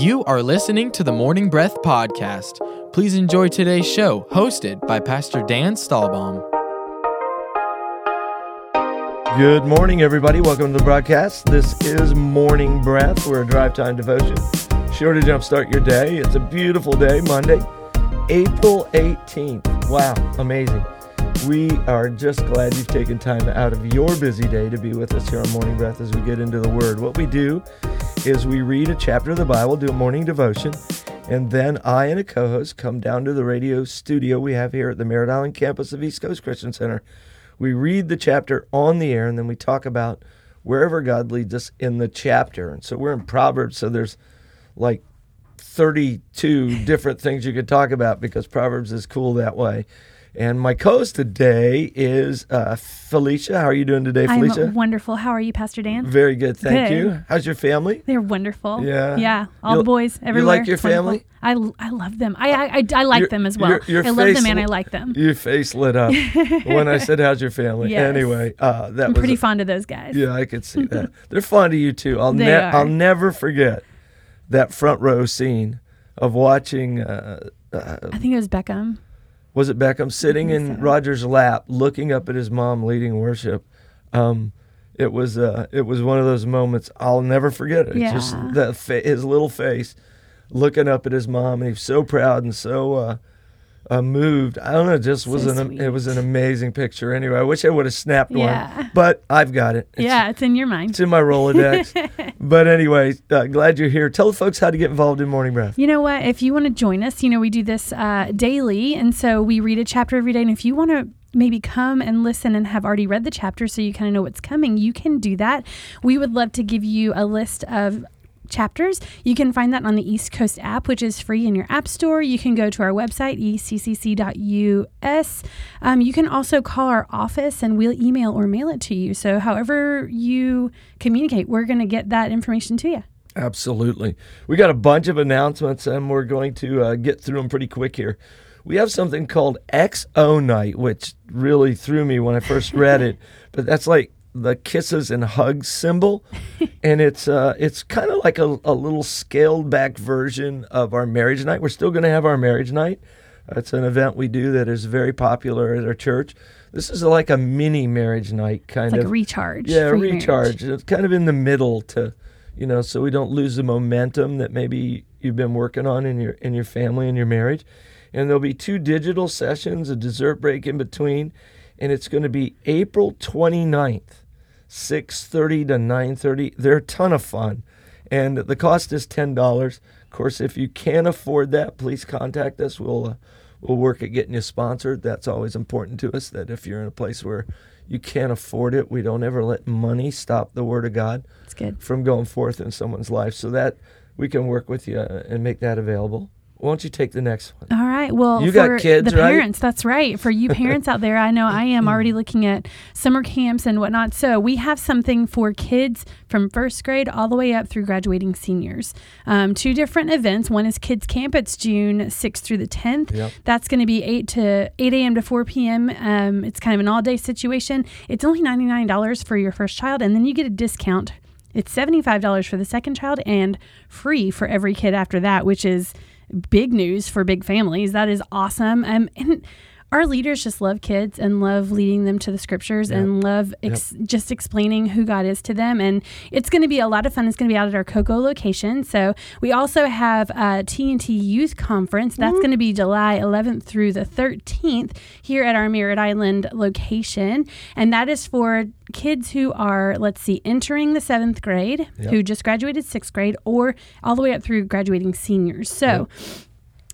You are listening to the Morning Breath Podcast. Please enjoy today's show, hosted by Pastor Dan Stahlbaum. Good morning, everybody. Welcome to the broadcast. This is Morning Breath. We're a drive time devotion. Sure to jumpstart your day. It's a beautiful day, Monday, April 18th. Wow, amazing. We are just glad you've taken time out of your busy day to be with us here on Morning Breath as we get into the Word. What we do is we read a chapter of the Bible, do a morning devotion, and then I and a co host come down to the radio studio we have here at the Merritt Island campus of East Coast Christian Center. We read the chapter on the air, and then we talk about wherever God leads us in the chapter. And so we're in Proverbs, so there's like 32 different things you could talk about because Proverbs is cool that way. And my co-host today is uh, Felicia. How are you doing today, Felicia? I'm wonderful. How are you, Pastor Dan? Very good, thank Good. you. How's your family? They're wonderful. Yeah. Yeah. All You- the boys you everywhere. like your family? I, I love them. I I, I, I like Your- them as well. your- your I love them and I like them. Your face lit up when I said, "How's your family?" Yes. Anyway, uh, that I'm was pretty fond of those guys. Yeah, I could see that. They're fond of you too. I'll They ne- are. I'll never forget that front row scene of watching. Uh, uh, I think it was Beckham. Was it Beckham sitting in so. Roger's lap, looking up at his mom leading worship? Um, it was uh, it was one of those moments I'll never forget it. Just Yeah. that fa- his little face, looking up at his mom, and he's so proud and so uh, uh, moved. I don't know, it just was So an it was an amazing picture. Anyway, I wish I would have snapped Yeah. one, but I've got it. It's- yeah, it's in your mind. it's in my Rolodex. but anyway, uh, glad you're here. Tell the folks how to get involved in Morning Breath. You know what? If you want to join us, you know, we do this uh, daily. And so we read a chapter every day. And if you want to maybe come and listen and have already read the chapter so you kind of know what's coming, you can do that. We would love to give you a list of chapters. You can find that on the East Coast app, which is free in your app store. You can go to our website, eccc.us. Um, you can also call our office and we'll email or mail it to you. So, however you communicate, we're going to get that information to you. Absolutely. We got a bunch of announcements, and we're going to uh, get through them pretty quick here. We have something called XO Night, which really threw me when I first read it. But that's like the kisses and hugs symbol, and it's uh, it's kind of like a, a little scaled back version of our marriage night. We're still going to have our marriage night. It's an event we do that is very popular at our church. This is like a mini marriage night kind like of a recharge. yeah, for your marriage. recharge. It's kind of in the middle to, you know, so we don't lose the momentum that maybe you've been working on in your in your family and your marriage. And there'll be two digital sessions, a dessert break in between, and it's going to be April 29th, 6:30 to 9:30. They're a ton of fun. And the cost is $10. Of course, if you can't afford that, please contact us. We'll uh, we'll work at getting you sponsored. That's always important to us that if you're in a place where you can't afford it, we don't ever let money stop the word of God It's good. from going forth in someone's life. So that we can work with you uh, and make that available. Why don't you take the next one? All right. Well, You for got kids, the right? parents, that's right. For you parents out there, I know I am already looking at summer camps and whatnot. So we have something for kids from first grade all the way up through graduating seniors. Um, two different events. One is Kids Camp. It's June 6th through the 10th. Yep. That's going to be 8 to 8 a.m. to 4 p.m. Um, it's kind of an all day situation. It's only $99 for your first child, and then you get a discount. It's $75 for the second child and free for every kid after that, which is big news for big families. That is awesome. Um, and our leaders just love kids and love leading them to the scriptures and love ex- just explaining who God is to them. And it's going to be a lot of fun. It's going to be out at our Cocoa location. So we also have a TNT Youth Conference. That's mm-hmm. going to be July 11th through the 13th here at our Merritt Island location. And that is for kids who are, let's see, entering the seventh grade, Yep. who just graduated sixth grade, or all the way up through graduating seniors. So,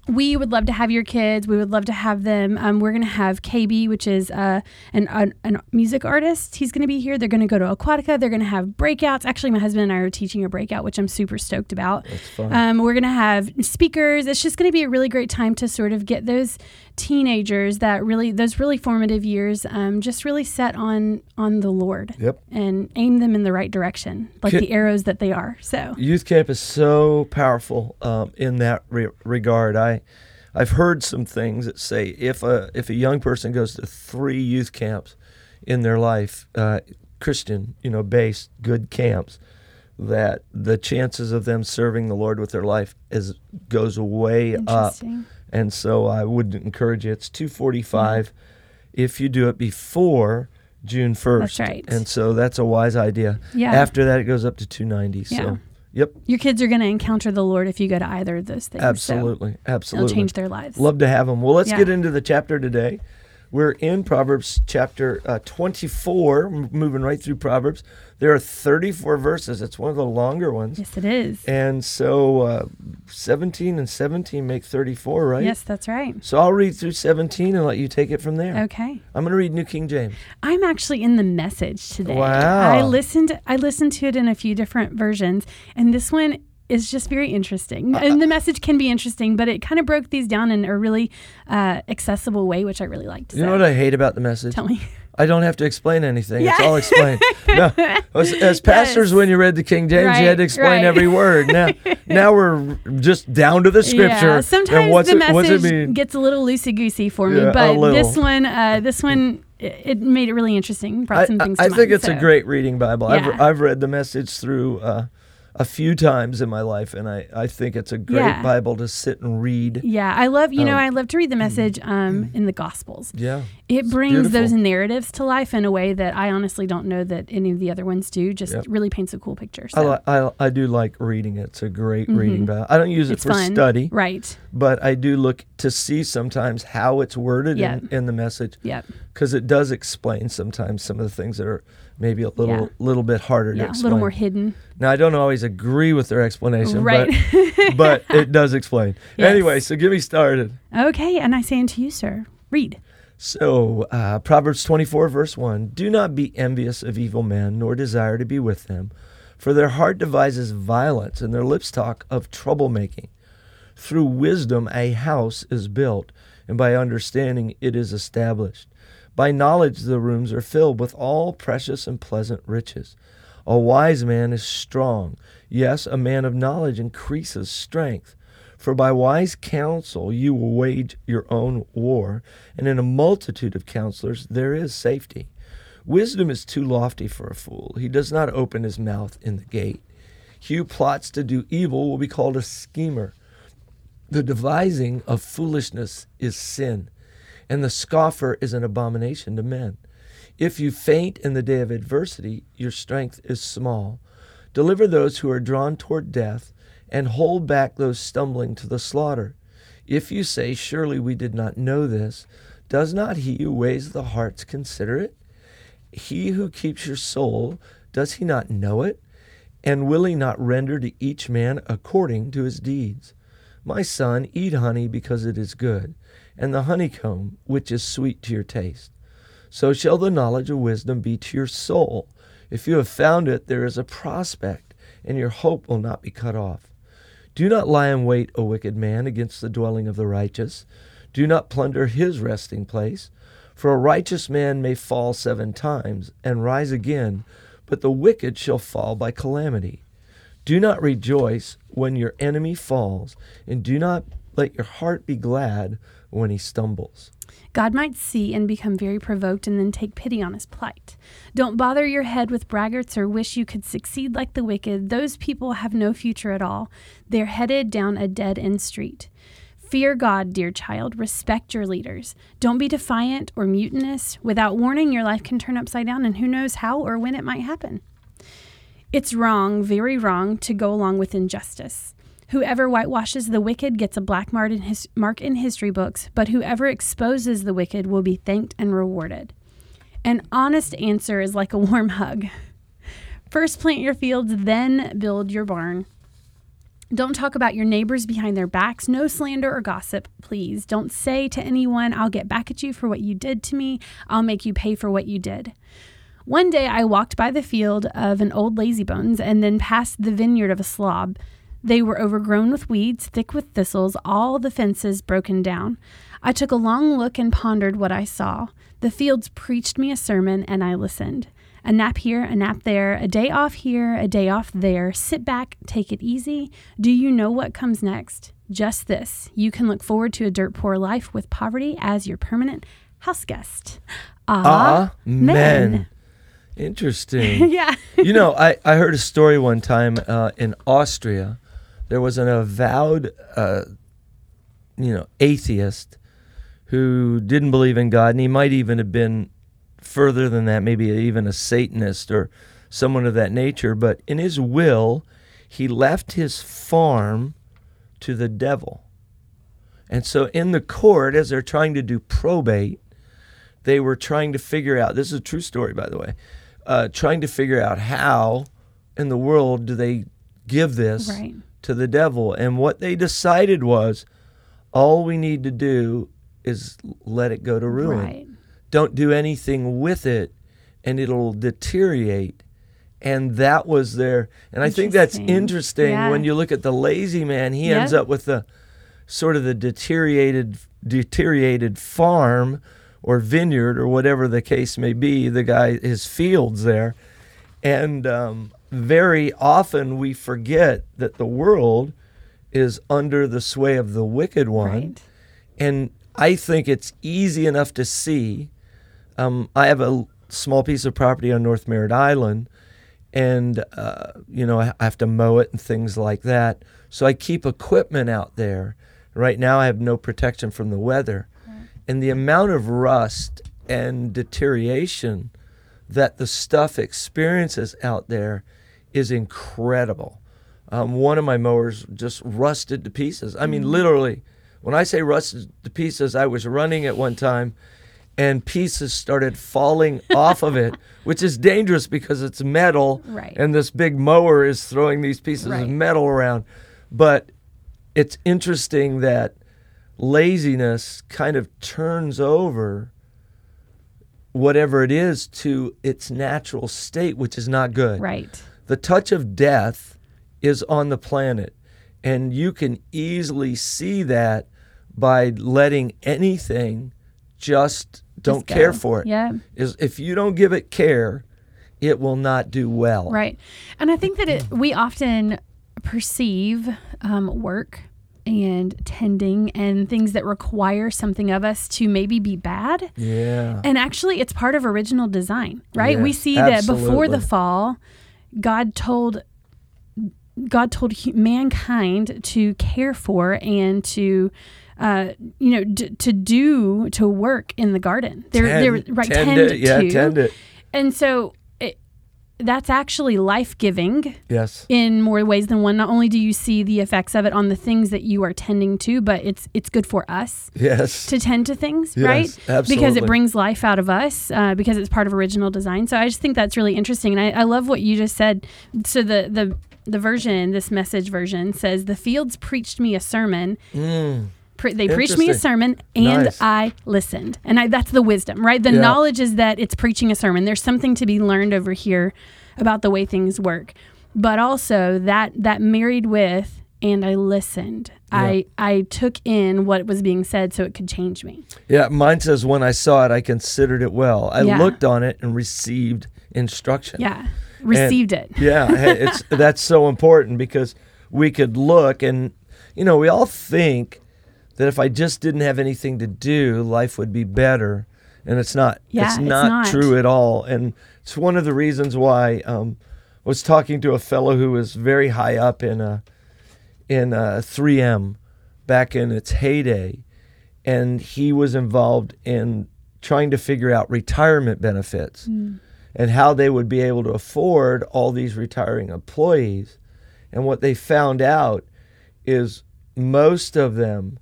we would love to have your kids. We would love to have them. Um, we're going to have KB, which is uh, an, an, an music artist. He's going to be here. They're going to go to Aquatica. They're going to have breakouts. Actually, my husband and I are teaching a breakout, which I'm super stoked about. That's fun. Um, we're going to have speakers. It's just going to be a really great time to sort of get those teenagers that really, those really formative years, um, just really set on on the Lord Yep. and aim them in the right direction, like the arrows that they are. So Youth camp is so powerful um, in that re- regard. I, I've heard some things that say if a if a young person goes to three youth camps in their life, uh, Christian, you know, based good camps, that the chances of them serving the Lord with their life is goes way up. And so I would encourage you. It's 245 if you do it before June 1st. That's right. And so that's a wise idea. Yeah. After that, it goes up to 290. Yeah. So, yep, Your kids are going to encounter the Lord if you go to either of those things. so absolutely. it'll absolutely. change their lives. Love to have them. Well, let's Yeah. get into the chapter today. We're in Proverbs chapter uh, 24, moving right through Proverbs. There are 34 verses. It's one of the longer ones. yes, it is. And so uh, 17 and 17 make 34, right? Yes, that's right. So I'll read through 17 and let you take it from there. Okay. I'm going to read New King James. I'm actually in the message today. Wow. I listened I listened to it in a few different versions and this one is just very interesting. and the message can be interesting, but it kind of broke these down in a really uh, accessible way, which I really liked. You know what I hate about the message? Tell me. I don't have to explain anything. It's all explained. no, as, as pastors, Yes. when you read the King James, you had to explain right. every word. Now, now we're just down to the scripture. Yeah, sometimes the it, message gets a little loosey goosey for me, Yeah, but this one, uh, this one, it, it made it really interesting. Brought I, some things I, to I think mind, it's a great reading Bible. I've, Yeah. I've read the message through uh, a few times in my life, and I, I think it's a great Yeah. Bible to sit and read. Yeah, I love you know Um, I love to read the message um, in the Gospels. Yeah. It brings those narratives to life in a way that I honestly don't know that any of the other ones do. Just Yep. really paints a cool picture. I, So li- I, I do like reading it. It's a great reading Bible. I don't use it it's for fun. study, right? but I do look to see sometimes how it's worded Yeah. in, in the message. Yep. because it does explain sometimes some of the things that are maybe a little Yeah. little bit harder to Yeah, a little more hidden. now I don't always agree with their explanation, Right. but but it does explain. Yes. Anyway, so get me started. Okay, and I say unto you, sir, read. So uh, Proverbs twenty four verse one: Do not be envious of evil men, nor desire to be with them, for their heart devises violence, and their lips talk of troublemaking. Through wisdom a house is built, and by understanding it is established. By knowledge the rooms are filled with all precious and pleasant riches. A wise man is strong. Yes, a man of knowledge increases strength. For by wise counsel you will wage your own war, and in a multitude of counselors there is safety. Wisdom is too lofty for a fool. He does not open his mouth in the gate. He who plots to do evil will be called a schemer. The devising of foolishness is sin, and the scoffer is an abomination to men. If you faint in the day of adversity, your strength is small. Deliver those who are drawn toward death, and hold back those stumbling to the slaughter. If you say, Surely we did not know this, does not he who weighs the hearts consider it? He who keeps your soul, does he not know it? And will he not render to each man according to his deeds? My son, eat honey because it is good, and the honeycomb which is sweet to your taste. So shall the knowledge of wisdom be to your soul. If you have found it, there is a prospect, and your hope will not be cut off. Do not lie in wait, O wicked man, against the dwelling of the righteous. Do not plunder his resting place. For a righteous man may fall seven times and rise again, but the wicked shall fall by calamity. Do not rejoice when your enemy falls, and do not let your heart be glad when he stumbles. God might see and become very provoked and then take pity on his plight. Don't bother your head with braggarts or wish you could succeed like the wicked. Those people have no future at all. They're headed down a dead end street. Fear God, dear child. Respect your leaders. Don't be defiant or mutinous. Without warning, your life can turn upside down, and who knows how or when it might happen. It's wrong, very wrong, to go along with injustice. Whoever whitewashes the wicked gets a black mark in, his, mark in history books, but whoever exposes the wicked will be thanked and rewarded. An honest answer is like a warm hug. First plant your fields, then build your barn. Don't talk about your neighbors behind their backs. No slander or gossip, please. Don't say to anyone, I'll get back at you for what you did to me. I'll make you pay for what you did. One day I walked by the field of an old lazybones and then past the vineyard of a slob. They were overgrown with weeds, thick with thistles, all the fences broken down. I took a long look and pondered what I saw. The fields preached me a sermon, and I listened. A nap here, a nap there, a day off here, a day off there. Sit back, take it easy. Do you know what comes next? Just this you can look forward to a dirt poor life with poverty as your permanent house guest. Amen. Interesting. yeah. you know, I, I heard a story one time uh, in Austria. There was an avowed, uh, you know, atheist who didn't believe in God, and he might even have been further than that, maybe even a Satanist or someone of that nature. But in his will, he left his farm to the devil. And so in the court, as they're trying to do probate, they were trying to figure out this is a true story, by the way, uh, trying to figure out how in the world do they give this Right. To the devil. And what they decided was all we need to do is let it go to ruin Right. don't do anything with it and it'll deteriorate and that was there. and i think that's Interesting. Yeah. when you look at the lazy man he ends up with the sort of the deteriorated deteriorated farm or vineyard or whatever the case may be the guy his fields there and um, very often we forget that the world is under the sway of the wicked one Right. and I think it's easy enough to see. Um, I have a small piece of property on North Merritt Island, and uh, you know I I have to mow it and things like that. So I keep equipment out there. Right now, I have no protection from the weather, and the amount of rust and deterioration that the stuff experiences out there is incredible. Um, one of my mowers just rusted to pieces. I mean, literally, when I say rusted to pieces, I was running at one time and pieces started falling off of it, which is dangerous because it's metal. Right. And this big mower is throwing these pieces Right. of metal around. But it's interesting that laziness kind of turns over whatever it is to its natural state, which is not good. Right. The touch of death is on the planet, and you can easily see that by letting anything just don't Just care for it. Yeah. Is if you don't give it care, it will not do well. Right. And I think that it, we often perceive um, work and tending and things that require something of us to maybe be bad. Yeah. And actually, it's part of original design, right? we Yes, see that before the fall, God told God told mankind to care for and to, uh, you know, d- to do to work in the garden. They're, they're right tend tend it, yeah, to. tend it. And so that's actually life giving Yes. in more ways than one. Not only do you see the effects of it on the things that you are tending to, but it's it's good for us Yes. to tend to things, Yes, right? Because it brings life out of us, uh, because it's part of original design. So I just think that's really interesting, and I, I love what you just said. So the the the version, this message version, says the fields preached me a sermon. Mm. Pre- they preached me a sermon, and Nice. I listened. And I, that's the wisdom, right? The Yeah. knowledge is that it's preaching a sermon. There's something to be learned over here about the way things work, but also that that married with and I listened. I I took in what was being said so it could change me. Yeah, mine says when I saw it, I considered it well. I Yeah. looked on it and received instruction. Yeah, received it. yeah, it's that's so important because we could look and you know we all think that if I just didn't have anything to do, life would be better, and it's not. Yeah, it's it's not, not. true at all, and it's one of the reasons why um, I was talking to a fellow who was very high up in a in a 3M back in its heyday, and he was involved in trying to figure out retirement benefits and how they would be able to afford all these retiring employees. And what they found out is most of them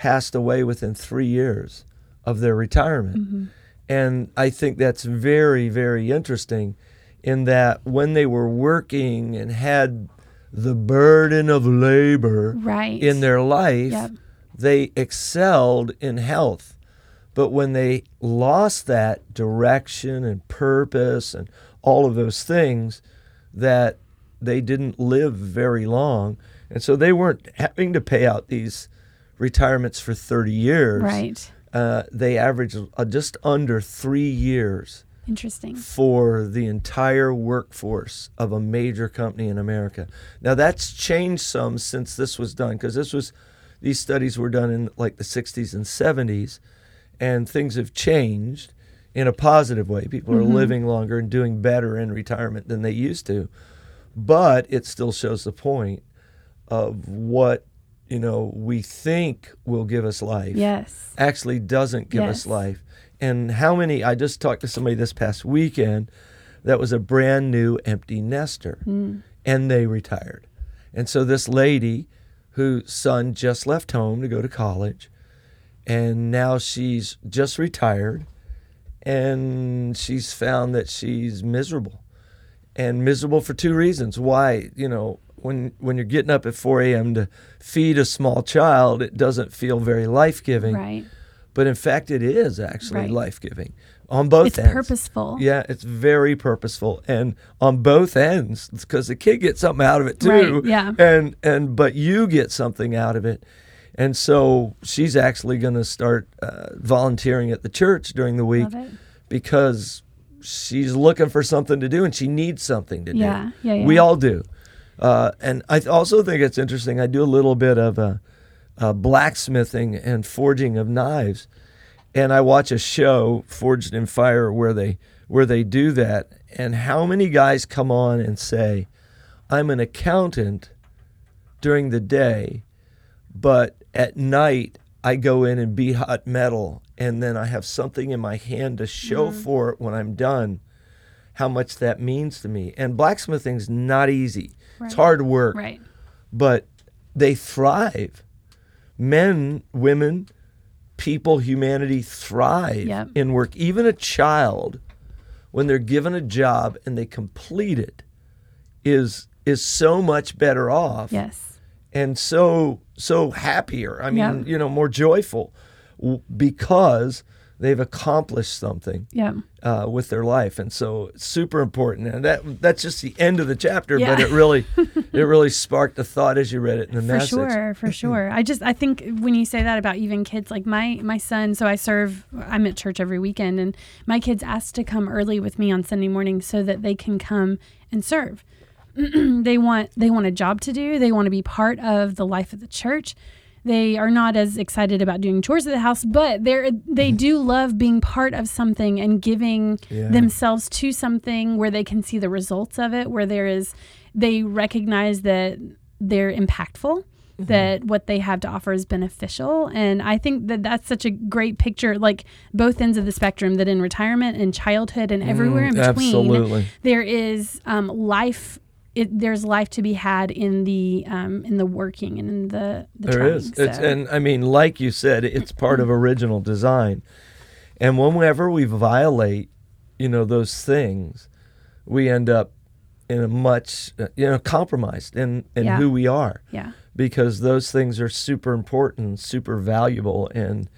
passed away within three years of their retirement. Mm-hmm. And I think that's very, very interesting in that when they were working and had the burden of labor Right. in their life, Yep. they excelled in health. But when they lost that direction and purpose and all of those things, that they didn't live very long. And so they weren't having to pay out these retirements for 30 years. Right. Uh, they average uh, just under three years Interesting. for the entire workforce of a major company in America. Now that's changed some since this was done because this was these studies were done in like the 60s and 70s and things have changed in a positive way. People are Mhm. living longer and doing better in retirement than they used to. But it still shows the point of what, you know, we think will give us life Yes. actually doesn't give us life. And how many, I just talked to somebody this past weekend that was a brand new empty nester Mm. and they retired. And so this lady whose son just left home to go to college and now she's just retired and she's found that she's miserable and miserable for two reasons why you know when when you're getting up at 4 a.m to feed a small child it doesn't feel very life-giving Right. but in fact it is actually Right. life-giving on both It's ends It's purposeful. yeah, it's very purposeful, and on both ends, because the kid gets something out of it too. Right, yeah. And and but you get something out of it, and so she's actually going to start uh, volunteering at the church during the week because she's looking for something to do and she needs something to Yeah, do. yeah, yeah. We all do, uh, and I also think it's interesting. I do a little bit of uh, uh, blacksmithing and forging of knives and I watch a show Forged in Fire where they where they do that and how many guys come on and say I'm an accountant during the day but at night I go in and beat hot metal and then I have something in my hand to show Mm-hmm. for it when I'm done how much that means to me and blacksmithing's not easy Right. it's hard work Right. but they thrive. Men, women, people, humanity thrive Yep. in work. Even a child, when they're given a job and they complete it, is is so much better off Yes. and so so happier. I mean, Yep. you know, more joyful because they've accomplished something Yeah. uh, with their life, and so it's super important. And that that's just the end of the chapter, but it really it really sparked a thought as you read it in the for message. For sure for sure i just i think when you say that about even kids like my my son so i serve i'm at church every weekend and my kids ask to come early with me on sunday morning so that they can come and serve they want they want a job to do they want to be part of the life of the church they are not as excited about doing chores at the house but they're they mm-hmm. do love being part of something and giving Yeah. themselves to something where they can see the results of it where there is they recognize that they're impactful mm-hmm. that what they have to offer is beneficial and i think that that's such a great picture like both ends of the spectrum that in retirement and childhood and everywhere mm, in between Absolutely. there is um, life it, there's life to be had in the um, in the working and in the, the There trying, is. It's, so. and I mean, like you said, it's part of original design. And whenever we violate, you know, those things, we end up in a much, you know, compromised in, in Yeah. who we are yeah because those things are super important, super valuable, and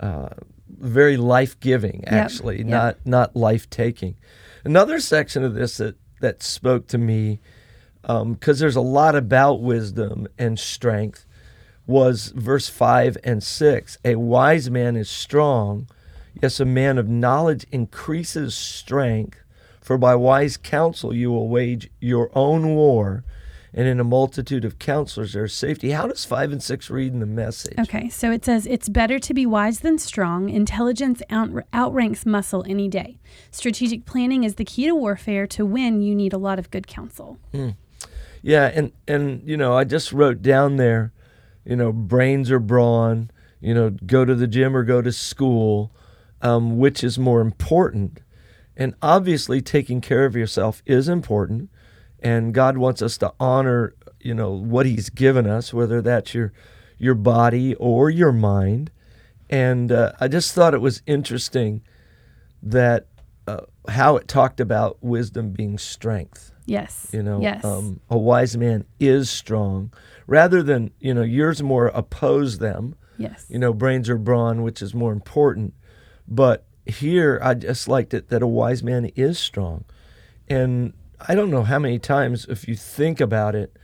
uh, very life giving, actually, yep. not, not life taking. Another section of this that, that spoke to me, Um, because there's a lot about wisdom and strength, was verse 5 and 6. A wise man is strong. Yes, a man of knowledge increases strength. For by wise counsel you will wage your own war, and in a multitude of counselors there is safety. How does 5 and 6 read in the message? Okay, so it says it's better to be wise than strong. Intelligence out- outranks muscle any day. Strategic planning is the key to warfare. To win, you need a lot of good counsel. Hmm. Yeah, and and you know, I just wrote down there, you know, brains or brawn, you know, go to the gym or go to school, um, which is more important? And obviously, taking care of yourself is important, and God wants us to honor, you know, what He's given us, whether that's your your body or your mind. And uh, I just thought it was interesting that uh, how it talked about wisdom being strength Yes. you know Yes. um, a wise man is strong. Rather than you know yours more oppose them. Yes. you know brains or brawn which is more important. But here i just liked it that a wise man is strong. And i don't know how many times if you think about it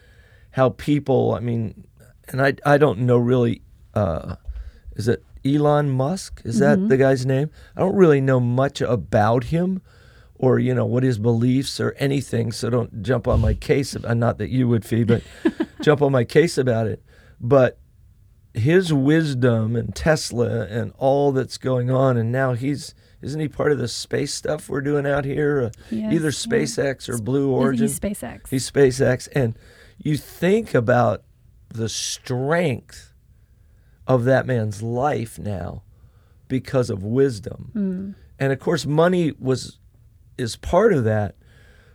how people i mean and i, I don't know really uh, is it elon musk? Is that the guy's name? I don't really know much about him or you know what his beliefs or anything so don't jump on my case uh, not that you would fee but jump on my case about it but his wisdom and Tesla and all that's going on, and now he's isn't he part of the space stuff we're doing out here? Uh, Yes, either yeah. SpaceX or Blue Origin. He's SpaceX. He's SpaceX, and you think about the strength of that man's life now because of wisdom, Hmm. and of course, money was is part of that,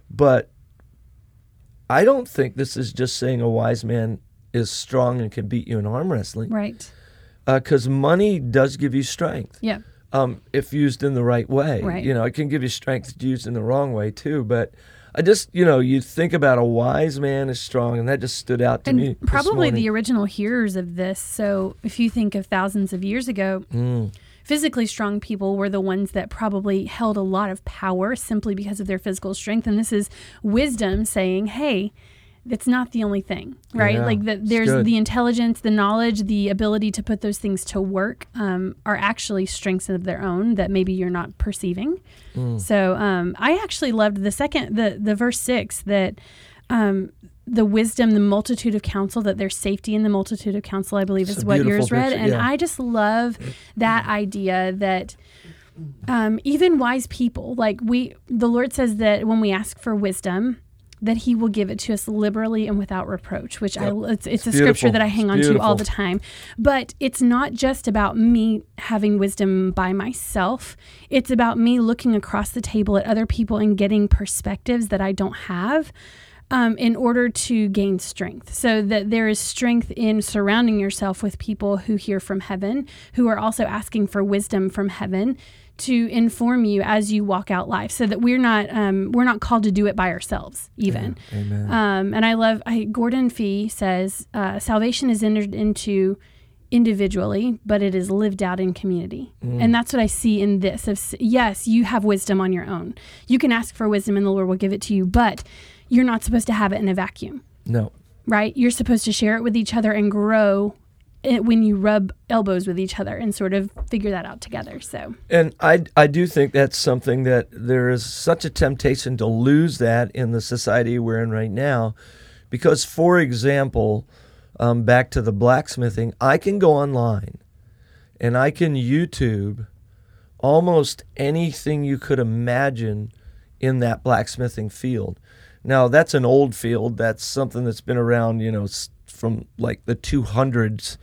but I don't think this is just saying a wise man is strong and can beat you in arm wrestling, right. because money does give you strength Yeah. um, if used in the right way. Right. You know, it can give you strength used in the wrong way too. But I just, you know, you think about a wise man is strong, and that just stood out to me. And this probably the original hearers of this. So if you think of thousands of years ago, Mm. Physically strong people were the ones that probably held a lot of power simply because of their physical strength. And this is wisdom saying, hey, it's not the only thing, right? Yeah, like it's there's the intelligence, the knowledge, the ability to put those things to work um, are actually strengths of their own that maybe you're not perceiving. Mm. So um, I actually loved the second, the the verse six that um, the wisdom, the multitude of counsel, that there's safety in the multitude of counsel. I believe It's is what yours beautiful read, and yeah. I just love that idea that um, even wise people, like we, the Lord says that when we ask for wisdom. That he will give it to us liberally and without reproach, which I it's, it's a scripture that I hang on to all the time. But it's not just about me having wisdom by myself. It's about me looking across the table at other people and getting perspectives that I don't have um, in order to gain strength. So that there is strength in surrounding yourself with people who hear from heaven, who are also asking for wisdom from heaven to inform you as you walk out life so that we're not um, we're not called to do it by ourselves even Amen. um, and I love I, Gordon Fee says uh, salvation is entered into individually, but it is lived out in community, and that's what I see in this. Of yes, you have wisdom on your own. You can ask for wisdom, and the Lord will give it to you. But you're not supposed to have it in a vacuum, no. right? You're supposed to share it with each other and grow it when you rub elbows with each other and sort of figure that out together. So And I, I do think that's something that there is such a temptation to lose that in the society we're in right now. Because, for example, um, back to the blacksmithing, I can go online and I can YouTube almost anything you could imagine in that blacksmithing field. Now, that's an old field. That's something that's been around, you know, from like the 200s,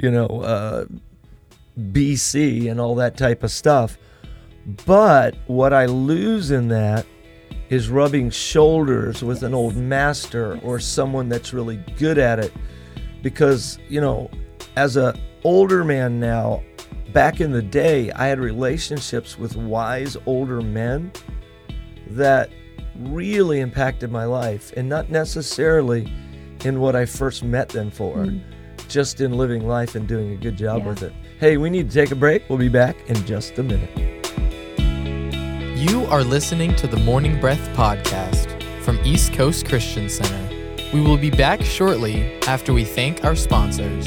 you know, uh, BC and all that type of stuff. But what I lose in that is rubbing shoulders with an old master or someone that's really good at it. Because, you know, as a older man now, back in the day, I had relationships with wise older men that really impacted my life and not necessarily in what I first met them for, mm-hmm. just in living life and doing a good job Yeah. with it. Hey, we need to take a break. We'll be back in just a minute. You are listening to the Morning Breath podcast from East Coast Christian Center. We will be back shortly after we thank our sponsors.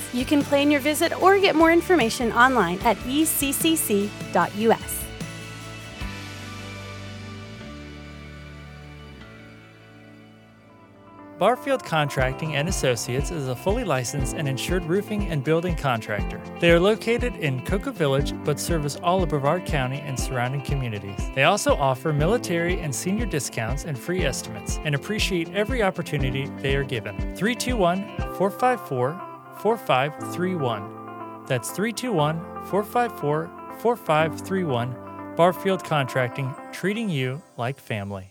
You can plan your visit or get more information online at eccc.us. Barfield Contracting and Associates is a fully licensed and insured roofing and building contractor. They are located in Cocoa Village but service all of Brevard County and surrounding communities. They also offer military and senior discounts and free estimates and appreciate every opportunity they are given. 321 454 4531. That's 321 454 4531. Barfield Contracting, treating you like family.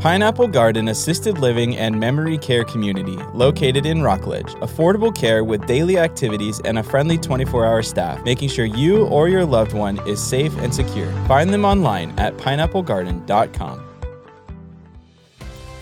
Pineapple Garden Assisted Living and Memory Care Community, located in Rockledge. Affordable care with daily activities and a friendly 24 hour staff, making sure you or your loved one is safe and secure. Find them online at pineapplegarden.com.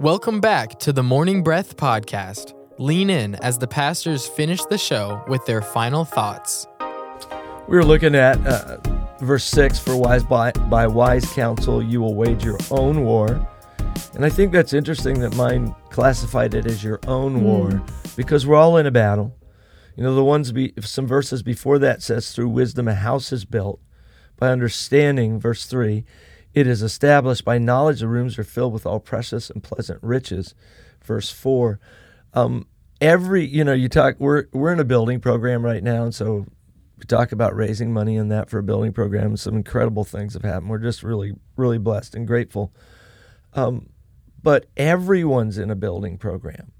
Welcome back to the Morning Breath podcast. Lean in as the pastors finish the show with their final thoughts. We were looking at uh, verse 6 for wise by, by wise counsel you will wage your own war. And I think that's interesting that mine classified it as your own war because we're all in a battle. You know, the ones be some verses before that says through wisdom a house is built. By understanding, verse 3, it is established by knowledge the rooms are filled with all precious and pleasant riches. Verse 4. Um, every, you know, you talk, we're, we're in a building program right now. And so we talk about raising money in that for a building program. Some incredible things have happened. We're just really, really blessed and grateful. Um, but everyone's in a building program.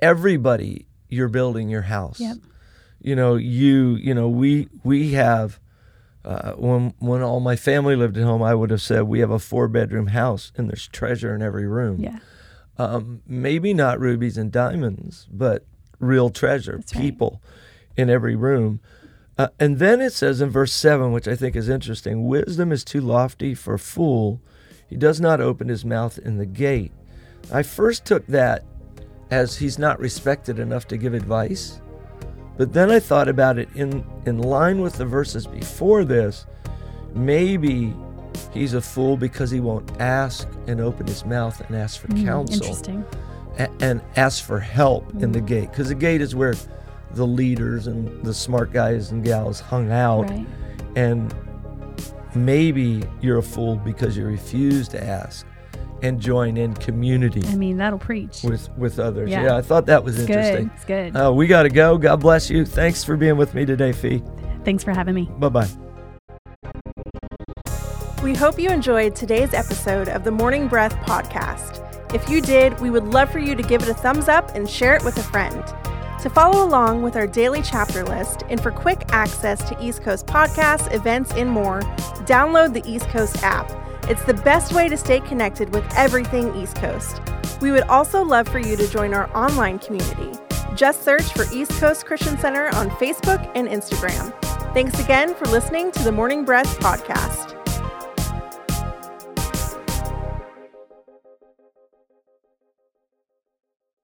Everybody, you're building your house. Yep. You know, you, you know, we, we have, uh, when when all my family lived at home, I would have said we have a four bedroom house and there's treasure in every room. Yeah. Um, maybe not rubies and diamonds, but real treasure, That's right. people in every room. Uh, and then it says in verse 7, which I think is interesting wisdom is too lofty for a fool. He does not open his mouth in the gate. I first took that as he's not respected enough to give advice. But then I thought about it in, in line with the verses before this. Maybe he's a fool because he won't ask and open his mouth and ask for Mm, counsel Interesting. a- and ask for help in the gate because the gate is where the leaders and the smart guys and gals hung out Right. and maybe you're a fool because you refuse to ask and join in community I mean, that'll preach. with with others Yeah. yeah, i thought that was It's interesting good. It's good. uh, we got to go god bless you thanks for being with me today fee Thanks for having me. bye-bye We hope you enjoyed today's episode of the Morning Breath podcast. If you did, we would love for you to give it a thumbs up and share it with a friend. To follow along with our daily chapter list and for quick access to East Coast podcasts, events, and more, download the East Coast app. It's the best way to stay connected with everything East Coast. We would also love for you to join our online community. Just search for East Coast Christian Center on Facebook and Instagram. Thanks again for listening to the Morning Breath podcast.